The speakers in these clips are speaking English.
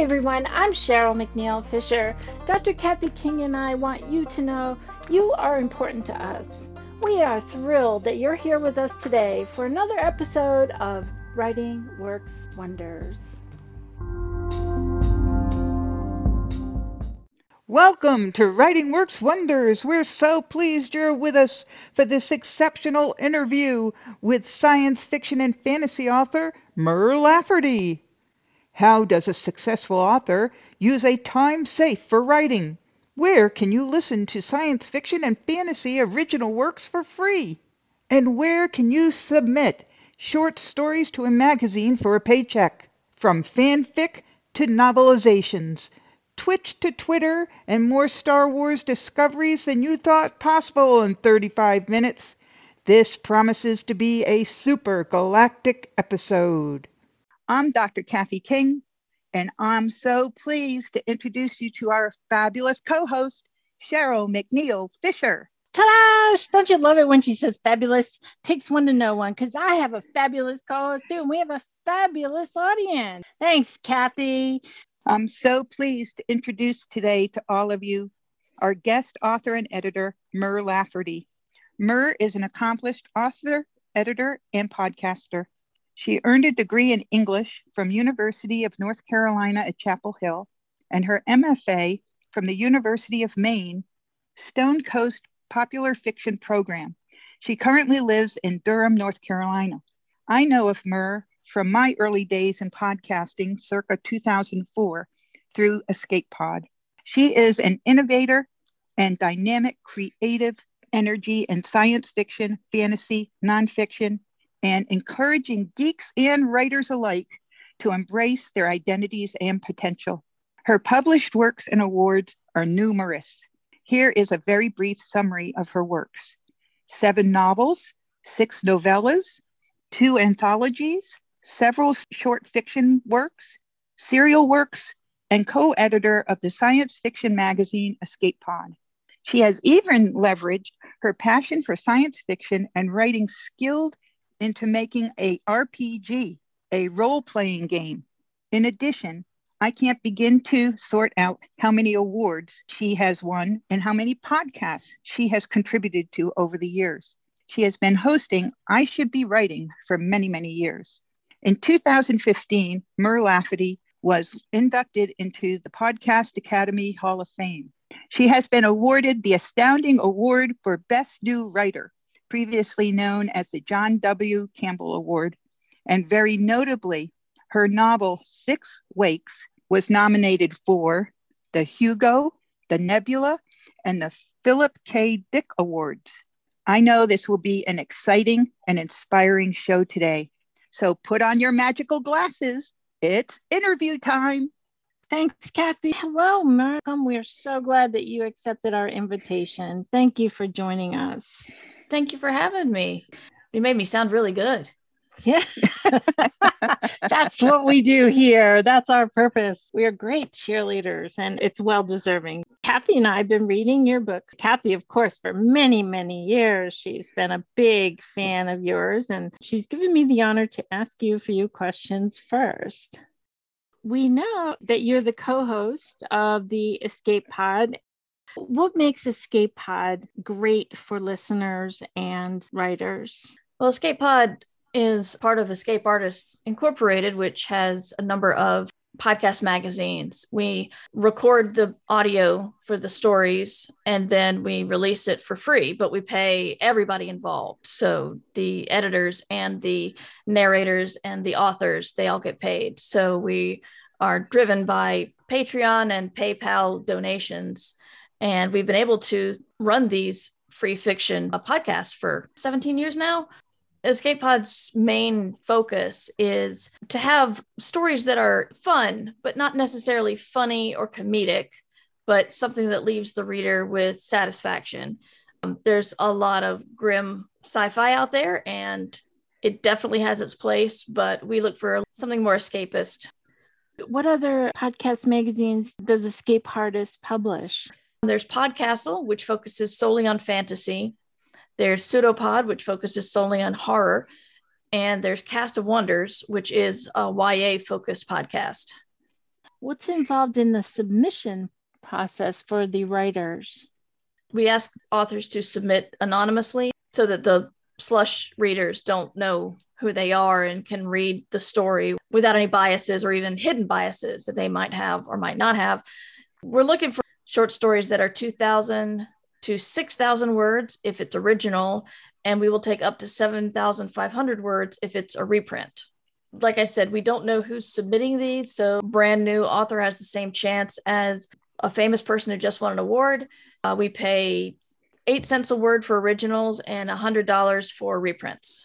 Everyone. I'm Cheryl McNeil Fisher. Dr. Kathy King and I want you to know you are important to us. We are thrilled that you're here with us today for another episode of Writing Works Wonders. Welcome to Writing Works Wonders. We're so pleased you're with us for this exceptional interview with science fiction and fantasy author Mur Lafferty. How does a successful author use a time safe for writing? Where can you listen to science fiction and fantasy original works for free? And where can you submit short stories to a magazine for a paycheck? From fanfic to novelizations, Twitch to Twitter, and more Star Wars discoveries than you thought possible in 35 minutes. This promises to be a super galactic episode. I'm Dr. Kathy King, and I'm so pleased to introduce you to our fabulous co host, Cheryl McNeil Fisher. Ta-da! Don't you love it when she says fabulous? Takes one to know one because I have a fabulous co-host too, and we have a fabulous audience. Thanks, Kathy. I'm so pleased to introduce today to all of you our guest author and editor, Mur Lafferty. Mur is an accomplished author, editor, and podcaster. She earned a degree in English from University of North Carolina at Chapel Hill and her MFA from the University of Maine Stonecoast Popular Fiction Program. She currently lives in Durham, North Carolina. I know of Mur from my early days in podcasting circa 2004 through Escape Pod. She is an innovator and dynamic creative energy in science fiction, fantasy, nonfiction, and encouraging geeks and writers alike to embrace their identities and potential. Her published works and awards are numerous. Here is a very brief summary of her works seven novels, six novellas, two anthologies, several short fiction works, serial works, and co editor of the science fiction magazine Escape Pod. She has even leveraged her passion for science fiction and writing skilled into making a RPG, a role-playing game. In addition, I can't begin to sort out how many awards she has won and how many podcasts she has contributed to over the years. She has been hosting I Should Be Writing for many, many years. In 2015, Mur Lafferty was inducted into the Podcast Academy Hall of Fame. She has been awarded the Astounding Award for Best New Writer previously known as the John W. Campbell Award, and very notably, her novel Six Wakes was nominated for the Hugo, the Nebula, and the Philip K. Dick Awards. I know this will be an exciting and inspiring show today. So put on your magical glasses. It's interview time. Thanks, Kathy. Hello, Malcolm. We're so glad that you accepted our invitation. Thank you for joining us. Thank you for having me. You made me sound really good. Yeah. That's what we do here. That's our purpose. We are great cheerleaders and it's well deserving. Kathy and I have been reading your books. Kathy, of course, for many, many years, she's been a big fan of yours and she's given me the honor to ask you a few questions first. We know that you're the co host of the Escape Pod what makes Escape Pod great for listeners and writers? Well, Escape Pod is part of Escape Artists Incorporated, which has a number of podcast magazines. We record the audio for the stories and then we release it for free, but we pay everybody involved. So the editors and the narrators and the authors, they all get paid. So we are driven by Patreon and PayPal donations and we've been able to run these free fiction podcasts for 17 years now. Escape Pod's main focus is to have stories that are fun, but not necessarily funny or comedic, but something that leaves the reader with satisfaction. Um, there's a lot of grim sci fi out there, and it definitely has its place, but we look for something more escapist. What other podcast magazines does Escape Artists publish? There's Podcastle, which focuses solely on fantasy. There's Pseudopod, which focuses solely on horror. And there's Cast of Wonders, which is a YA focused podcast. What's involved in the submission process for the writers? We ask authors to submit anonymously so that the slush readers don't know who they are and can read the story without any biases or even hidden biases that they might have or might not have. We're looking for short stories that are 2,000 to 6,000 words if it's original, and we will take up to 7,500 words if it's a reprint. Like I said, we don't know who's submitting these, so brand new author has the same chance as a famous person who just won an award. Uh, we pay eight cents a word for originals and $100 for reprints.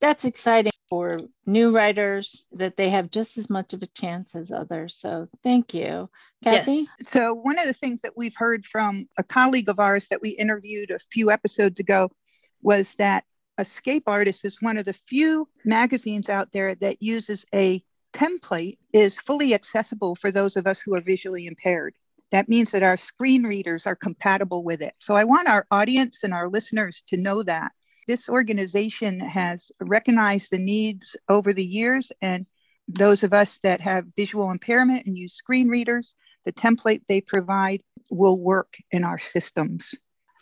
That's exciting for new writers that they have just as much of a chance as others. So thank you. Kathy? Yes. So, one of the things that we've heard from a colleague of ours that we interviewed a few episodes ago was that Escape Artist is one of the few magazines out there that uses a template is fully accessible for those of us who are visually impaired. That means that our screen readers are compatible with it. So I want our audience and our listeners to know that this organization has recognized the needs over the years, and those of us that have visual impairment and use screen readers, the template they provide will work in our systems.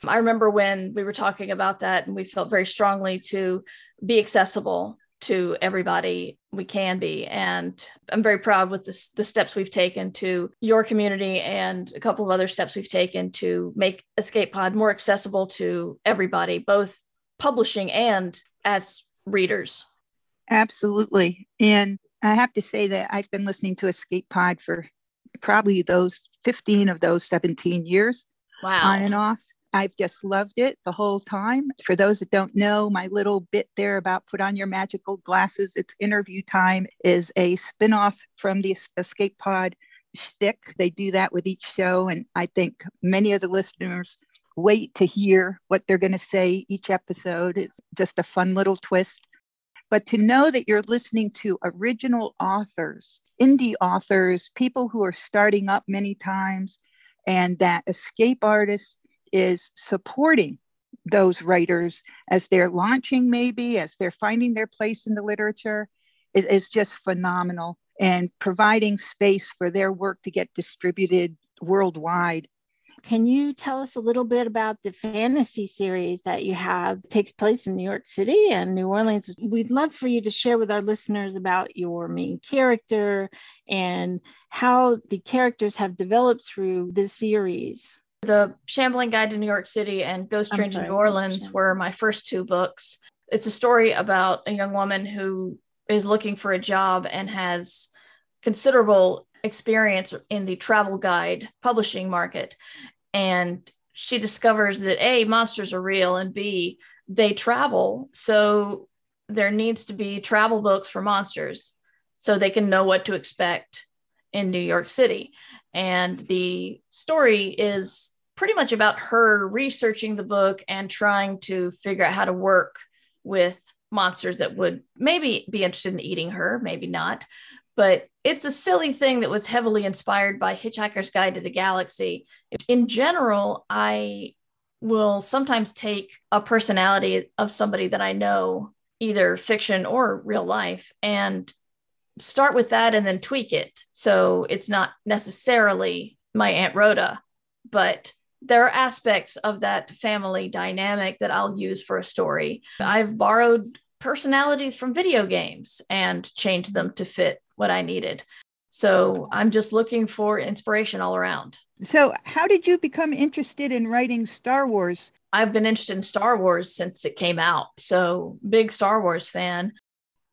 I remember when we were talking about that, and we felt very strongly to be accessible to everybody we can be. And I'm very proud with the, the steps we've taken to your community and a couple of other steps we've taken to make Escape Pod more accessible to everybody, both publishing and as readers. Absolutely. And I have to say that I've been listening to Escape Pod for probably those 15 of those 17 years. Wow. On and off. I've just loved it the whole time. For those that don't know, my little bit there about put on your magical glasses, it's interview time is a spinoff from the Escape Pod shtick. They do that with each show. And I think many of the listeners wait to hear what they're going to say each episode. It's just a fun little twist. But to know that you're listening to original authors, indie authors, people who are starting up many times, and that Escape Artists is supporting those writers as they're launching, maybe as they're finding their place in the literature, is just phenomenal. And providing space for their work to get distributed worldwide can you tell us a little bit about the fantasy series that you have it takes place in New York City and New Orleans? We'd love for you to share with our listeners about your main character and how the characters have developed through this series. The Shambling Guide to New York City and Ghost Train to New Orleans were my first two books. It's a story about a young woman who is looking for a job and has considerable experience in the travel guide publishing market. And she discovers that a monsters are real and b they travel. So there needs to be travel books for monsters so they can know what to expect in New York City. And the story is pretty much about her researching the book and trying to figure out how to work with monsters that would maybe be interested in eating her maybe not. But it's a silly thing that was heavily inspired by Hitchhiker's Guide to the Galaxy. In general, I will sometimes take a personality of somebody that I know, either fiction or real life, and start with that and then tweak it. So it's not necessarily my Aunt Rhoda, but there are aspects of that family dynamic that I'll use for a story. I've borrowed personalities from video games and change them to fit what I needed. So I'm just looking for inspiration all around. So, how did you become interested in writing Star Wars? I've been interested in Star Wars since it came out. So, big Star Wars fan.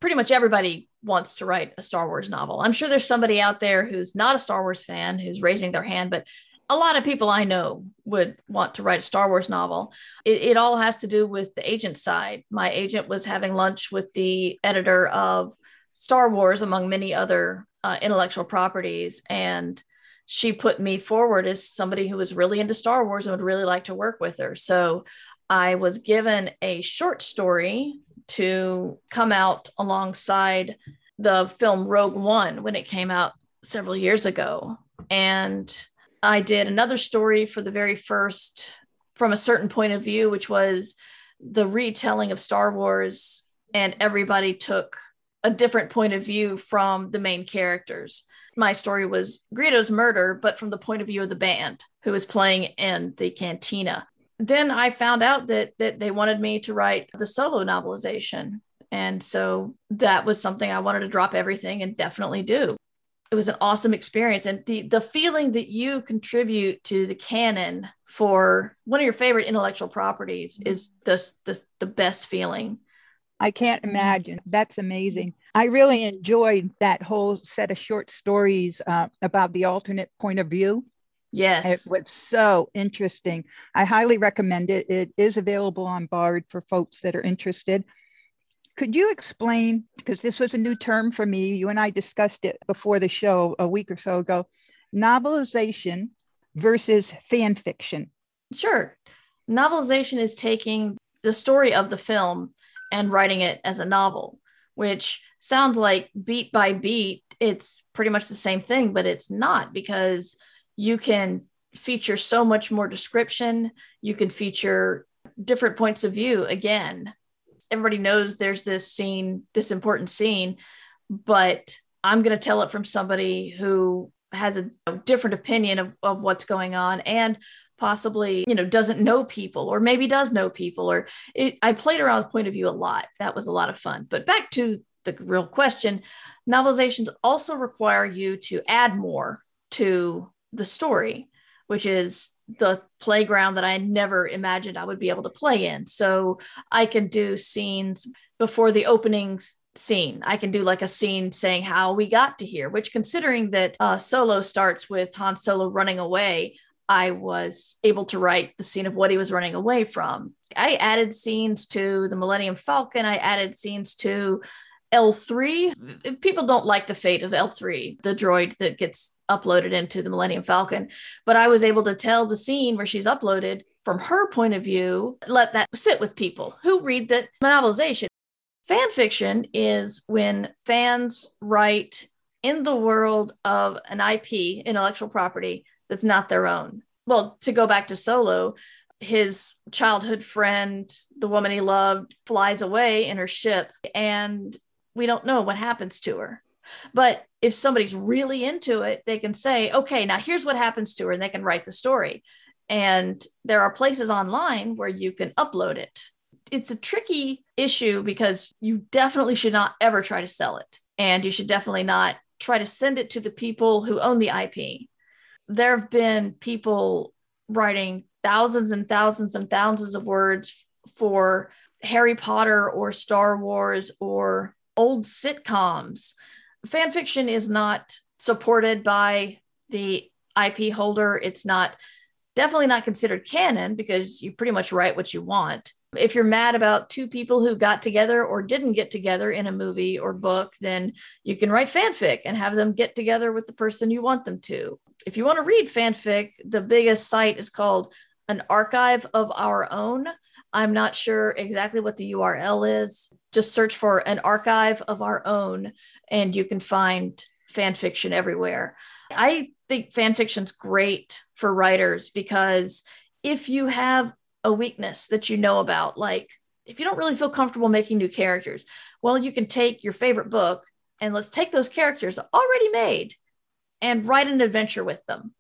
Pretty much everybody wants to write a Star Wars novel. I'm sure there's somebody out there who's not a Star Wars fan who's raising their hand, but a lot of people I know would want to write a Star Wars novel. It, it all has to do with the agent side. My agent was having lunch with the editor of Star Wars, among many other uh, intellectual properties. And she put me forward as somebody who was really into Star Wars and would really like to work with her. So I was given a short story to come out alongside the film Rogue One when it came out several years ago. And I did another story for the very first, from a certain point of view, which was the retelling of Star Wars. And everybody took a different point of view from the main characters. My story was Greedo's murder, but from the point of view of the band who was playing in the cantina. Then I found out that that they wanted me to write the solo novelization. And so that was something I wanted to drop everything and definitely do. It was an awesome experience. And the the feeling that you contribute to the canon for one of your favorite intellectual properties is the, the, the best feeling I can't imagine. That's amazing. I really enjoyed that whole set of short stories uh, about the alternate point of view. Yes. It was so interesting. I highly recommend it. It is available on Bard for folks that are interested. Could you explain, because this was a new term for me, you and I discussed it before the show a week or so ago, novelization versus fan fiction? Sure. Novelization is taking the story of the film and writing it as a novel, which sounds like beat by beat, it's pretty much the same thing, but it's not because you can feature so much more description. You can feature different points of view again. Everybody knows there's this scene, this important scene, but I'm going to tell it from somebody who has a different opinion of, of what's going on and possibly you know doesn't know people or maybe does know people or it, i played around with point of view a lot. That was a lot of fun. But back to the real question novelizations also require you to add more to the story which is the playground that i never imagined i would be able to play in so i can do scenes before the opening scene. I can do like a scene saying how we got to here, which considering that uh, Solo starts with Han Solo running away, I was able to write the scene of what he was running away from. I added scenes to the Millennium Falcon. I added scenes to L3. People don't like the fate of L3, the droid that gets uploaded into the Millennium Falcon. But I was able to tell the scene where she's uploaded from her point of view, let that sit with people who read the novelization. Fan fiction is when fans write in the world of an IP, intellectual property, that's not their own. Well, to go back to Solo, his childhood friend, the woman he loved, flies away in her ship, and we don't know what happens to her. But if somebody's really into it, they can say, okay, now here's what happens to her, and they can write the story. And there are places online where you can upload it. It's a tricky issue because you definitely should not ever try to sell it. And you should definitely not try to send it to the people who own the IP there have been people writing thousands and thousands and thousands of words for Harry Potter or Star Wars or old sitcoms. Fan fiction is not supported by the IP holder. It's not definitely not considered canon because you pretty much write what you want. If you're mad about two people who got together or didn't get together in a movie or book, then you can write fanfic and have them get together with the person you want them to if you want to read fanfic, the biggest site is called an archive of our own. I'm not sure exactly what the URL is. Just search for an archive of our own, and you can find fan fiction everywhere. I think fan fiction's great for writers because if you have a weakness that you know about, like if you don't really feel comfortable making new characters, well, you can take your favorite book and let's take those characters already made and write an adventure with them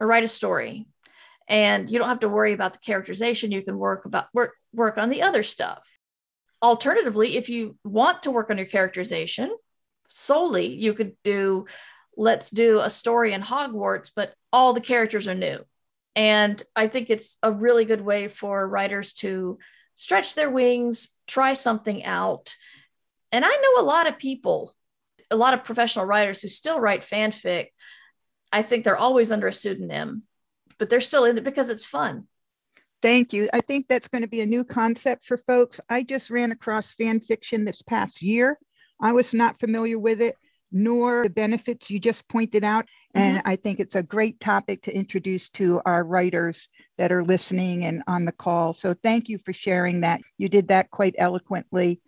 or write a story. And you don't have to worry about the characterization. You can work about work work on the other stuff. Alternatively if you want to work on your characterization solely you could do let's do a story in hogwarts but all the characters are new and i think it's a really good way for writers to stretch their wings try something out and i know a lot of people a lot of professional writers who still write fanfic I think they're always under a pseudonym, but they're still in it because it's fun. Thank you. I think that's going to be a new concept for folks. I just ran across fan fiction this past year. I was not familiar with it, nor the benefits you just pointed out. And mm-hmm. I think it's a great topic to introduce to our writers that are listening and on the call. So thank you for sharing that. You did that quite eloquently.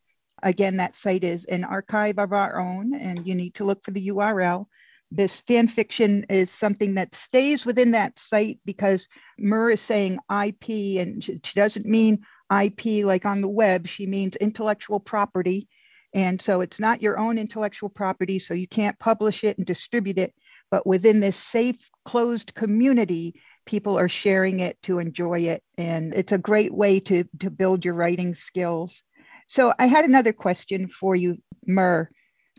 Again, that site is an archive of our own, and you need to look for the URL this fan fiction is something that stays within that site because Mur is saying IP and she doesn't mean IP like on the web. She means intellectual property. And so it's not your own intellectual property, so you can't publish it and distribute it. But within this safe, closed community, people are sharing it to enjoy it. And it's a great way to, to build your writing skills. So I had another question for you, Mur.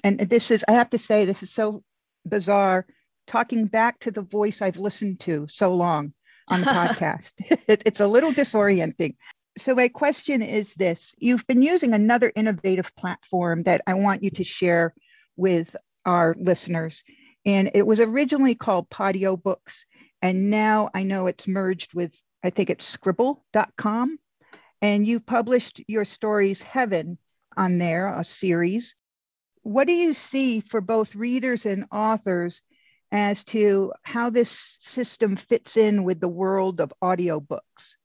And this is, I have to say, this is so bizarre, talking back to the voice I've listened to so long on the podcast. it, it's a little disorienting. So, my question is this You've been using another innovative platform that I want you to share with our listeners. And it was originally called Podiobooks. And now I know it's merged with, I think it's Scribl.com. And you published your stories Heaven on there, a series. What do you see for both readers and authors as to how this system fits in with the world of audiobooks?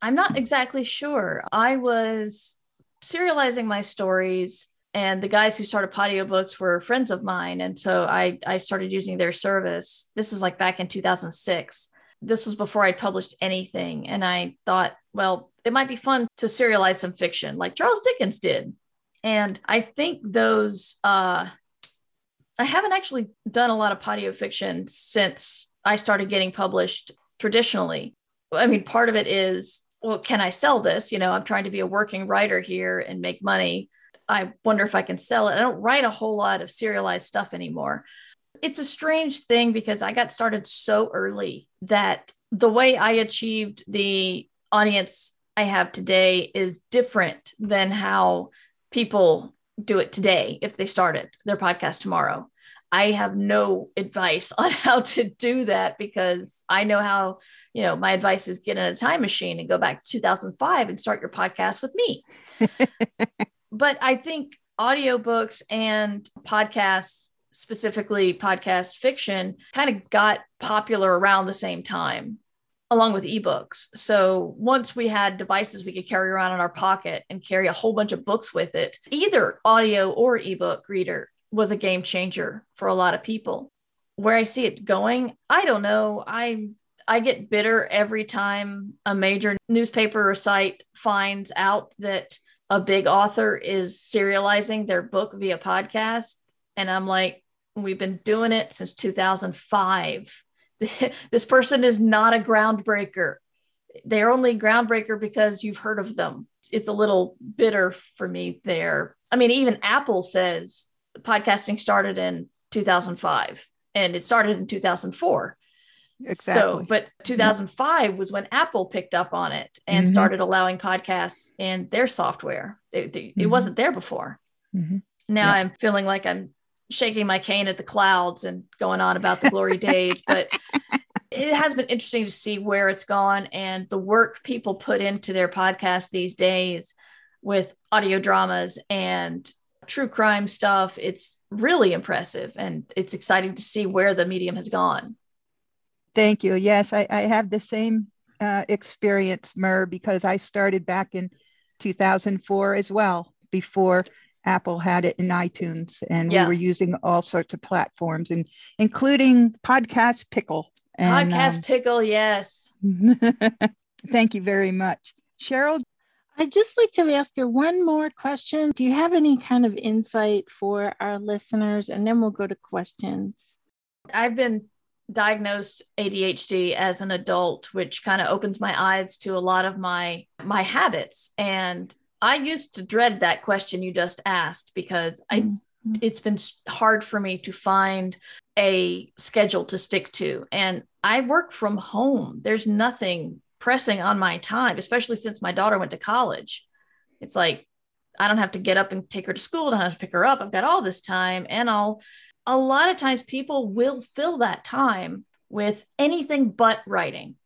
I'm not exactly sure. I was serializing my stories and the guys who started Podiobooks were friends of mine and so I I started using their service. This is like back in 2006. This was before I'd published anything and I thought, well, it might be fun to serialize some fiction like Charles Dickens did. And I think those uh I haven't actually done a lot of Podio fiction since I started getting published traditionally. I mean, part of it is, well, can I sell this? You know, I'm trying to be a working writer here and make money. I wonder if I can sell it. I don't write a whole lot of serialized stuff anymore. It's a strange thing because I got started so early that the way I achieved the audience I have today is different than how people do it today if they started their podcast tomorrow. I have no advice on how to do that because I know how, you know, my advice is get in a time machine and go back to 2005 and start your podcast with me. but I think audiobooks and podcasts, specifically podcast fiction, kind of got popular around the same time along with ebooks. So once we had devices we could carry around in our pocket and carry a whole bunch of books with it, either audio or ebook reader was a game changer for a lot of people. Where I see it going, I don't know. I I get bitter every time a major newspaper or site finds out that a big author is serializing their book via podcast and I'm like we've been doing it since 2005 this person is not a groundbreaker. They're only groundbreaker because you've heard of them. It's a little bitter for me there. I mean, even Apple says podcasting started in 2005 and it started in 2004. Exactly. So, but 2005 was when Apple picked up on it and mm-hmm. started allowing podcasts in their software. It, it, mm-hmm. wasn't there before. Mm-hmm. Now I'm feeling like I'm shaking my cane at the clouds and going on about the glory days, but it has been interesting to see where it's gone and the work people put into their podcast these days with audio dramas and true crime stuff. It's really impressive and it's exciting to see where the medium has gone. Thank you. Yes, I, I have the same uh, experience, Mur, because I started back in 2004 as well, before Apple had it in iTunes, and yeah. we were using all sorts of platforms, and including Podcast Pickle. And, Podcast um, Pickle, yes. thank you very much, Cheryl. I'd just like to ask you one more question. Do you have any kind of insight for our listeners? And then we'll go to questions. I've been diagnosed ADHD as an adult, which kind of opens my eyes to a lot of my my habits. And I used to dread that question you just asked because I mm-hmm. it's been hard for me to find a schedule to stick to and I work from home. There's nothing pressing on my time, especially since my daughter went to college. It's like I don't have to get up and take her to school, I don't have to pick her up. I've got all this time and I'll a lot of times people will fill that time with anything but writing.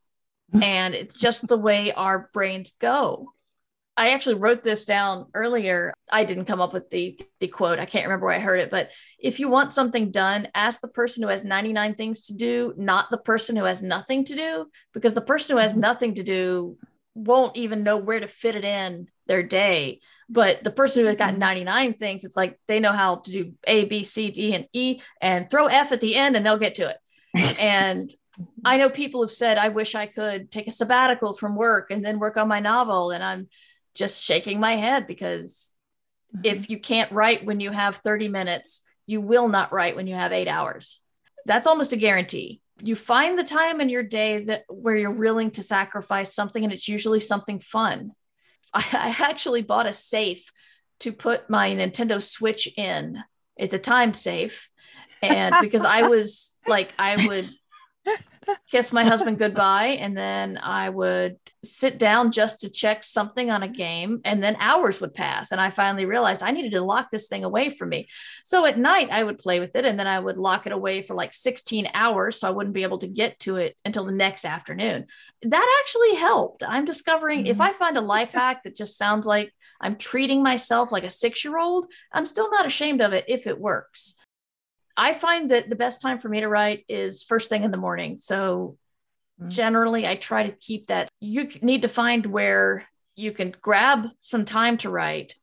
and it's just the way our brains go. I actually wrote this down earlier. I didn't come up with the the quote. I can't remember where I heard it, but if you want something done, ask the person who has 99 things to do, not the person who has nothing to do, because the person who has mm-hmm. nothing to do won't even know where to fit it in their day. But the person who has got mm-hmm. 99 things, it's like they know how to do A, B, C, D, and E and throw F at the end and they'll get to it. and I know people have said, I wish I could take a sabbatical from work and then work on my novel. And I'm just shaking my head because Mm-hmm. If you can't write when you have 30 minutes, you will not write when you have eight hours. That's almost a guarantee. You find the time in your day that where you're willing to sacrifice something, and it's usually something fun. I, I actually bought a safe to put my Nintendo Switch in. It's a time safe. And because I was like, I would kiss my husband goodbye and then I would sit down just to check something on a game and then hours would pass and I finally realized I needed to lock this thing away from me. So at night I would play with it and then I would lock it away for like 16 hours so I wouldn't be able to get to it until the next afternoon. That actually helped. I'm discovering mm-hmm. if I find a life hack that just sounds like I'm treating myself like a 6-year-old, I'm still not ashamed of it if it works. I find that the best time for me to write is first thing in the morning. So mm-hmm. generally, I try to keep that. You need to find where you can grab some time to write.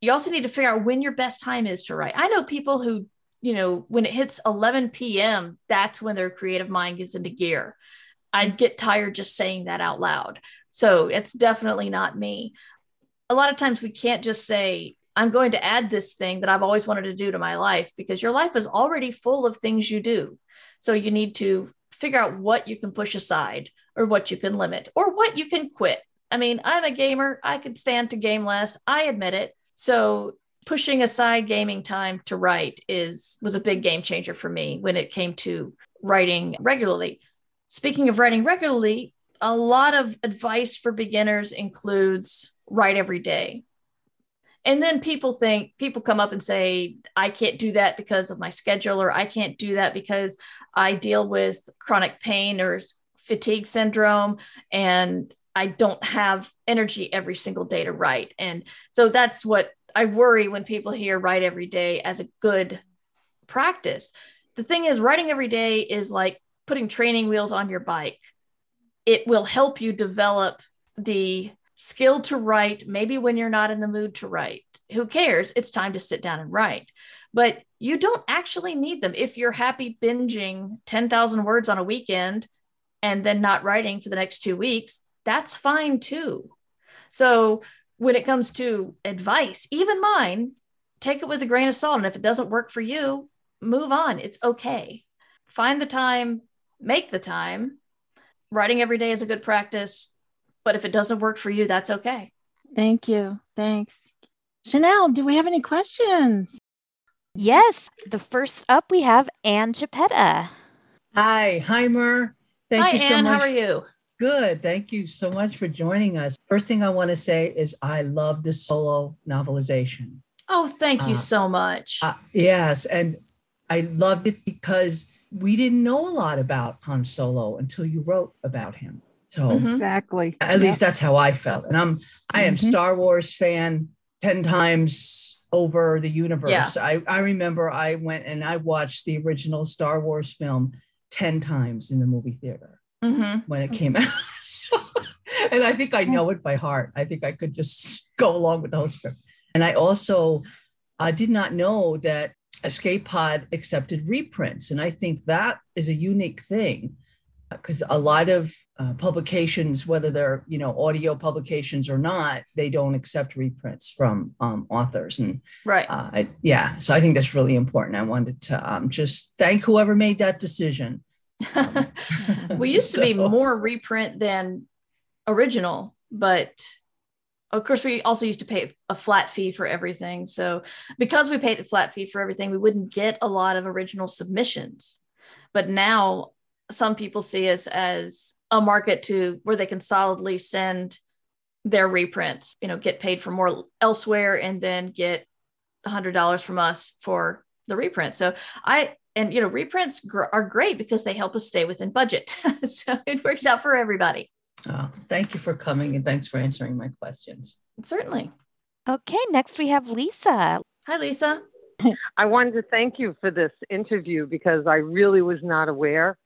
You also need to figure out when your best time is to write. I know people who, you know, when it hits 11 p.m., that's when their creative mind gets into gear. I'd get tired just saying that out loud. So it's definitely not me. A lot of times we can't just say, I'm going to add this thing that I've always wanted to do to my life because your life is already full of things you do. So you need to figure out what you can push aside or what you can limit or what you can quit. I mean, I'm a gamer. I could stand to game less. I admit it. So pushing aside gaming time to write is was a big game changer for me when it came to writing regularly. Speaking of writing regularly, a lot of advice for beginners includes write every day and then people think people come up and say i can't do that because of my schedule or i can't do that because i deal with chronic pain or fatigue syndrome and i don't have energy every single day to write. And so that's what i worry when people hear write every day as a good practice. The thing is writing every day is like putting training wheels on your bike. It will help you develop the skill to write, maybe when you're not in the mood to write. Who cares? It's time to sit down and write. But you don't actually need them. If you're happy binging 10,000 words on a weekend and then not writing for the next two weeks, that's fine too. So when it comes to advice, even mine, take it with a grain of salt. And if it doesn't work for you, move on. It's okay. Find the time, make the time. Writing every day is a good practice but if it doesn't work for you, that's okay. Thank you. Thanks. Chanel, do we have any questions? Yes. The first up, we have Ann Geppetta. Hi. Heimer. Thank Hi, you so Ann. Much. How are you? Good. Thank you so much for joining us. First thing I want to say is I love the solo novelization. Oh, thank you uh, so much. Uh, yes. And I loved it because we didn't know a lot about Han Solo until you wrote about him. So exactly. At least that's how I felt. And I'm I am mm-hmm. Star Wars fan 10 times over the universe. Yeah. I, I remember I went and I watched the original Star Wars film 10 times in the movie theater mm-hmm. when it came out. and I think I know it by heart. I think I could just go along with the whole script. And I also I did not know that Escape Pod accepted reprints. And I think that is a unique thing because a lot of uh, publications, whether they're you know audio publications or not, they don't accept reprints from um, authors. And right, uh, I, yeah, so I think that's really important. I wanted to um, just thank whoever made that decision. Um, we used so. to be more reprint than original, but of course we also used to pay a flat fee for everything. So because we paid a flat fee for everything, we wouldn't get a lot of original submissions. But now some people see us as a market to where they can solidly send their reprints, you know, get paid for more elsewhere and then get $100 from us for the reprint. So I, and you know, reprints gr- are great because they help us stay within budget. so it works out for everybody. Oh, thank you for coming and thanks for answering my questions. Certainly. Okay, next we have Lisa. Hi, Lisa. I wanted to thank you for this interview because I really was not aware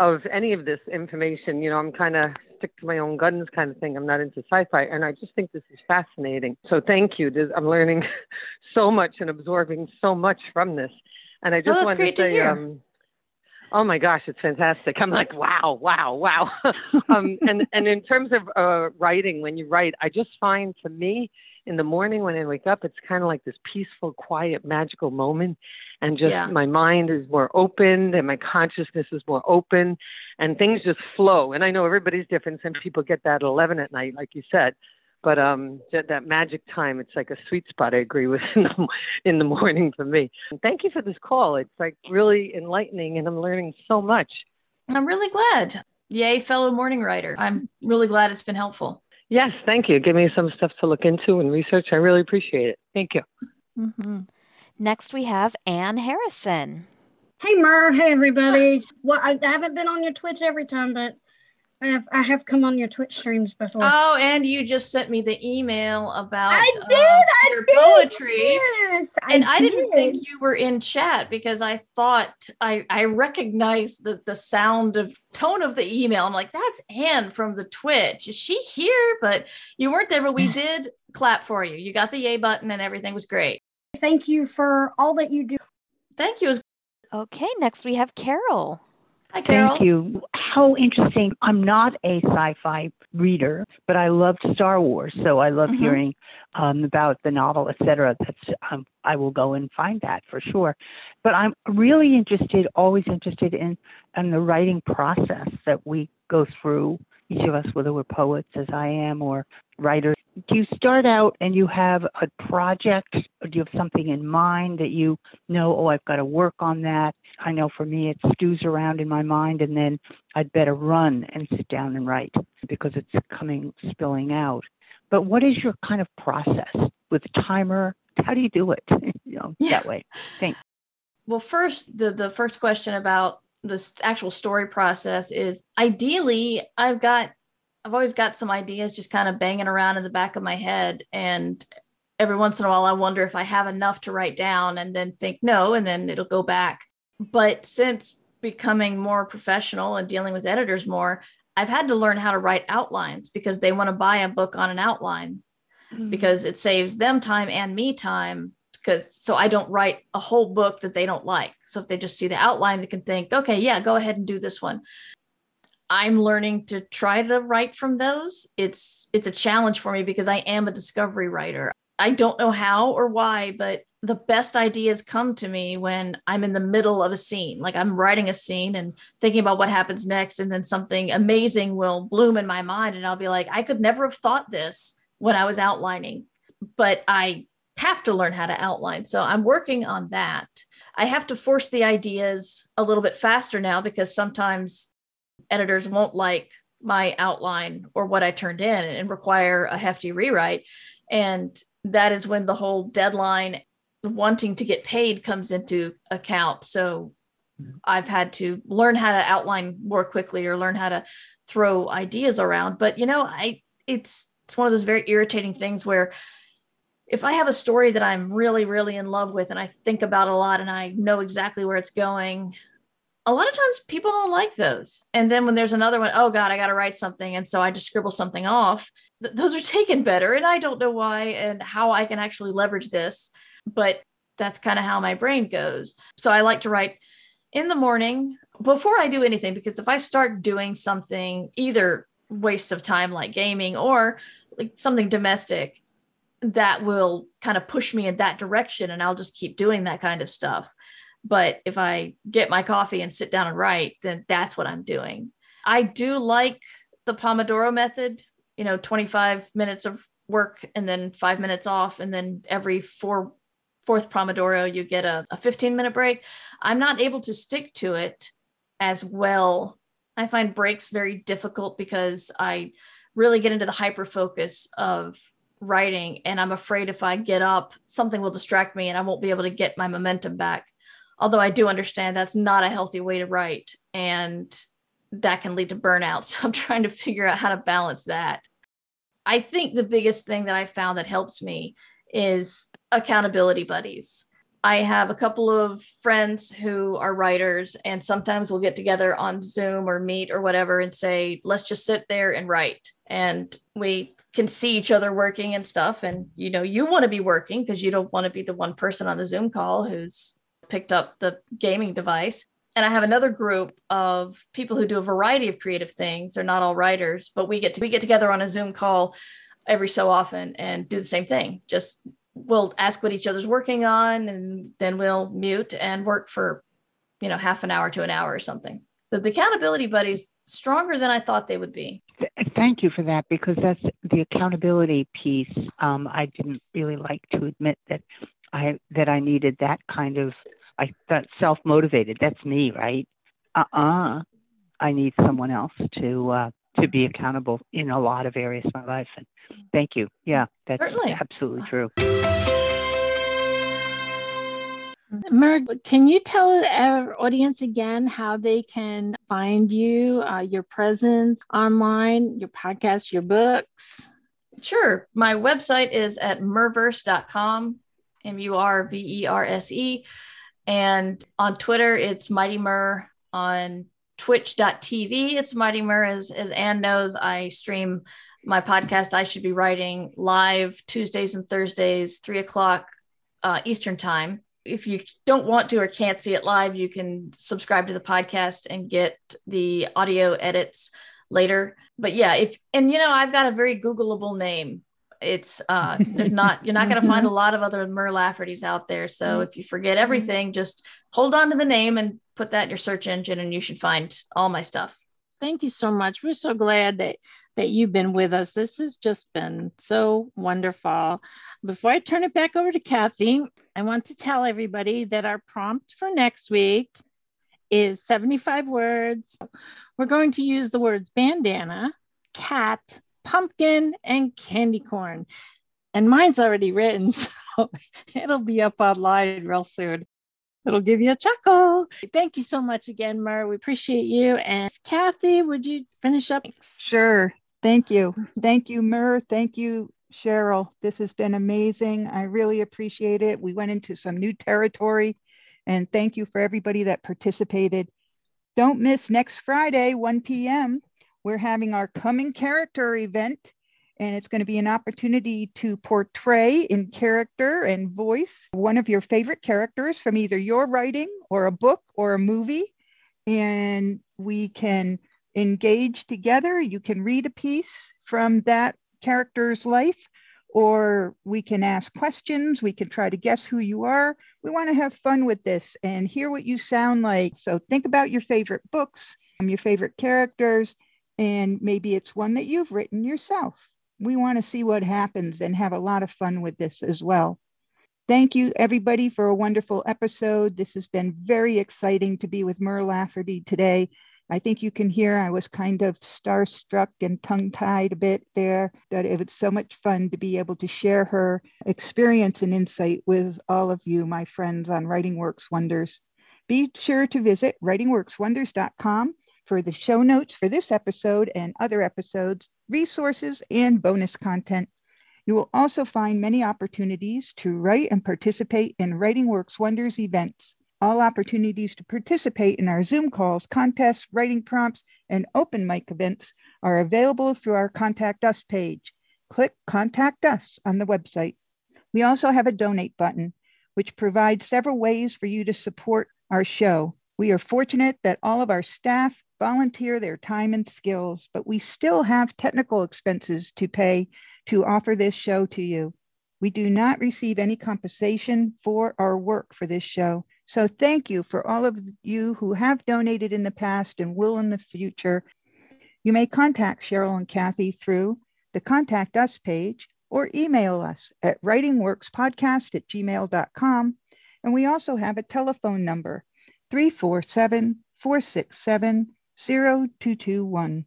of any of this information. You know, I'm kind of stick to my own guns kind of thing. I'm not into sci-fi, and I just think this is fascinating. So thank you. I'm learning so much and absorbing so much from this. And I just oh, wanted to say, to um, oh my gosh, it's fantastic. I'm like, wow, wow, wow. um, and and in terms of uh, writing, when you write, I just find for me in the morning when I wake up, it's kind of like this peaceful, quiet, magical moment. And just Yeah. my mind is more open and my consciousness is more open and things just flow. And I know everybody's different. Some people get that at 11 at night, like you said. But um, that, that magic time, it's like a sweet spot. I agree with in the, in the morning for me. And thank you for this call. It's like really enlightening, and I'm learning so much. I'm really glad. Yay, fellow morning writer. I'm really glad it's been helpful. Yes, thank you. Give me some stuff to look into and research. I really appreciate it. Thank you. hmm Next, we have Anne Harrison. Hey Mur, hey everybody. Well, I, I haven't been on your Twitch every time, but I have I have come on your Twitch streams before. Oh, and you just sent me the email about I uh, did, I your did, poetry. Yes, and I didn't did. think you were in chat because I thought I I recognized the the sound of tone of the email. I'm like, that's Anne from the Twitch. Is she here? But you weren't there. But we did clap for you. You got the yay button, and everything was great. Thank you for all that you do. Thank you. Okay, next we have Carol. Hi, Carol. Thank you. How interesting. I'm not a sci fi reader, but I loved Star Wars. So I love Mhm. hearing um, about the novel, et cetera. That's, um, I will go and find that for sure. But I'm really interested, always interested in, in the writing process that we go through, each of us, whether we're poets as I am or writers. Do you start out and you have a project, or do you have something in mind that you know, oh, I've got to work on that? I know for me, it stews around in my mind, and then I'd better run and sit down and write because it's coming spilling out. But what is your kind of process with a timer? How do you do it? you know, Yeah. that way. Thanks. Well, first, the the first question about this actual story process is ideally I've got I've always got some ideas just kind of banging around in the back of my head and every once in a while I wonder if I have enough to write down and then think no and then it'll go back. But since becoming more professional and dealing with editors more, I've had to learn how to write outlines because they want to buy a book on an outline mm. because it saves them time and me time because so I don't write a whole book that they don't like. So if they just see the outline, they can think, okay, yeah, go ahead and do this one. I'm learning to try to write from those. It's it's a challenge for me because I am a discovery writer. I don't know how or why, but the best ideas come to me when I'm in the middle of a scene. Like I'm writing a scene and thinking about what happens next and then something amazing will bloom in my mind and I'll be like, I could never have thought this when I was outlining, but I have to learn how to outline. So I'm working on that. I have to force the ideas a little bit faster now because sometimes editors won't like my outline or what I turned in and require a hefty rewrite. And that is when the whole deadline wanting to get paid comes into account. So mm-hmm. I've had to learn how to outline more quickly or learn how to throw ideas around. But you know, I it's it's one of those very irritating things where if I have a story that I'm really, really in love with and I think about a lot and I know exactly where it's going, a lot of times people don't like those. And then when there's another one, oh God, I got to write something. And so I just scribble something off. Th- those are taken better. And I don't know why and how I can actually leverage this, but that's kind of how my brain goes. So I like to write in the morning before I do anything, because if I start doing something, either waste of time like gaming or like something domestic, that will kind of push me in that direction and I'll just keep doing that kind of stuff. But if I get my coffee and sit down and write, then that's what I'm doing. I do like the Pomodoro method, you know, 25 minutes of work and then five minutes off. And then every four, fourth Pomodoro, you get a, a 15 minute break. I'm not able to stick to it as well. I find breaks very difficult because I really get into the hyper focus of writing and i'm afraid if i get up something will distract me and i won't be able to get my momentum back although i do understand that's not a healthy way to write and that can lead to burnout. So i'm trying to figure out how to balance that. I think the biggest thing that i found that helps me is accountability buddies. I have a couple of friends who are writers and sometimes we'll get together on zoom or meet or whatever and say let's just sit there and write. And we can see each other working and stuff. And you know you want to be working because you don't want to be the one person on the zoom call who's picked up the gaming device and i have another group of people who do a variety of creative things they're not all writers but we get to we get together on a zoom call every so often and do the same thing. Just we'll ask what each other's working on and then we'll mute and work for, you know, half an hour to an hour or something. So the accountability buddies stronger than I thought they would be. Thank you for that because that's the accountability piece. Um, I didn't really like to admit that I that I needed that kind of I thought self motivated. That's me, right? Uh uh-uh. uh I need someone else to uh, to be accountable in a lot of areas of my life. And thank you. Yeah, that's Certainly. absolutely true. Mur, can you tell our audience again how they can find you, uh, your presence online, your podcast, your books? Sure. My website is at murverse.com, M U R V E R S E. And on Twitter, it's Mighty Mur. On twitch.tv, it's Mighty Mur. As, as Anne knows, I stream my podcast, I Should Be Writing, live Tuesdays and Thursdays, 3 o'clock uh, Eastern Time. If you don't want to or can't see it live, you can subscribe to the podcast and get the audio edits later. But yeah, if and you know, I've got a very Googleable name it's uh there's not you're not going to find a lot of other Mur Laffertys out there. So mm-hmm. if you forget everything, just hold on to the name and put that in your search engine, and you should find all my stuff. Thank you so much. We're so glad that that you've been with us. This has just been so wonderful. Before I turn it back over to Kathy, I want to tell everybody that our prompt for next week is 75 words. We're going to use the words bandana, cat, pumpkin and candy corn. And mine's already written, so it'll be up online real soon. It'll give you a chuckle. Thank you so much again, Mur. We appreciate you. And Kathy, would you finish up? Sure. Thank you. Thank you, Mur. Thank you, Cheryl. This has been amazing. I really appreciate it. We went into some new territory. And thank you for everybody that participated. Don't miss next Friday, 1 p.m we're having our coming character event and it's going to be an opportunity to portray in character and voice one of your favorite characters from either your writing or a book or a movie. And we can engage together. You can read a piece from that character's life or we can ask questions. We can try to guess who you are. We want to have fun with this and hear what you sound like. So think about your favorite books your favorite characters and maybe it's one that you've written yourself. We want to see what happens and have a lot of fun with this as well. Thank you, everybody, for a wonderful episode. This has been very exciting to be with Mur Lafferty today. I think you can hear I was kind of starstruck and tongue tied a bit there, that it was so much fun to be able to share her experience and insight with all of you, my friends on Writing Works Wonders. Be sure to visit writingworkswonders.com for the show notes for this episode and other episodes, resources, and bonus content. You will also find many opportunities to write and participate in Writing Works Wonders events. All opportunities to participate in our Zoom calls, contests, writing prompts, and open mic events are available through our Contact Us page. Click Contact Us on the website. We also have a donate button, which provides several ways for you to support our show. We are fortunate that all of our staff volunteer their time and skills, but we still have technical expenses to pay to offer this show to you. We do not receive any compensation for our work for this show. So thank you for all of you who have donated in the past and will in the future. You may contact Cheryl and Kathy through the Contact Us page or email us at writingworkspodcast at gmail.com. And we also have a telephone number, 347 467 0221.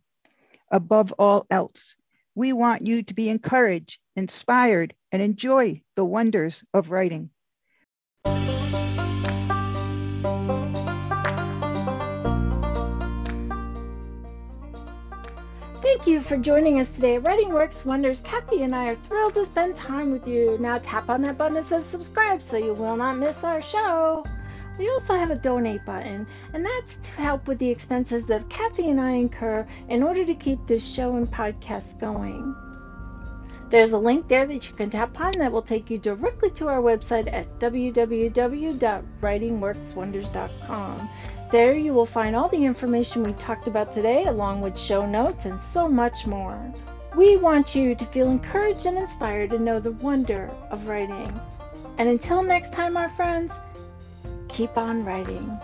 Above all else, we want you to be encouraged, inspired, and enjoy the wonders of writing. Thank you for joining us today Writing Works Wonders. Kathy and I are thrilled to spend time with you. Now tap on that button that says subscribe so you will not miss our show. We also have a donate button, and that's to help with the expenses that Kathy and I incur in order to keep this show and podcast going. There's a link there that you can tap on that will take you directly to our website at www.writingworkswonders.com. There you will find all the information we talked about today, along with show notes and so much more. We want you to feel encouraged and inspired to know the wonder of writing. And until next time, our friends, keep on writing.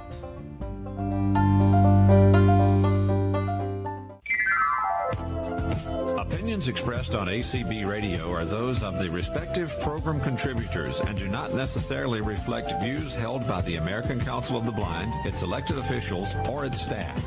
Opinions expressed on ACB Radio are those of the respective program contributors and do not necessarily reflect views held by the American Council of the Blind, its elected officials, or its staff.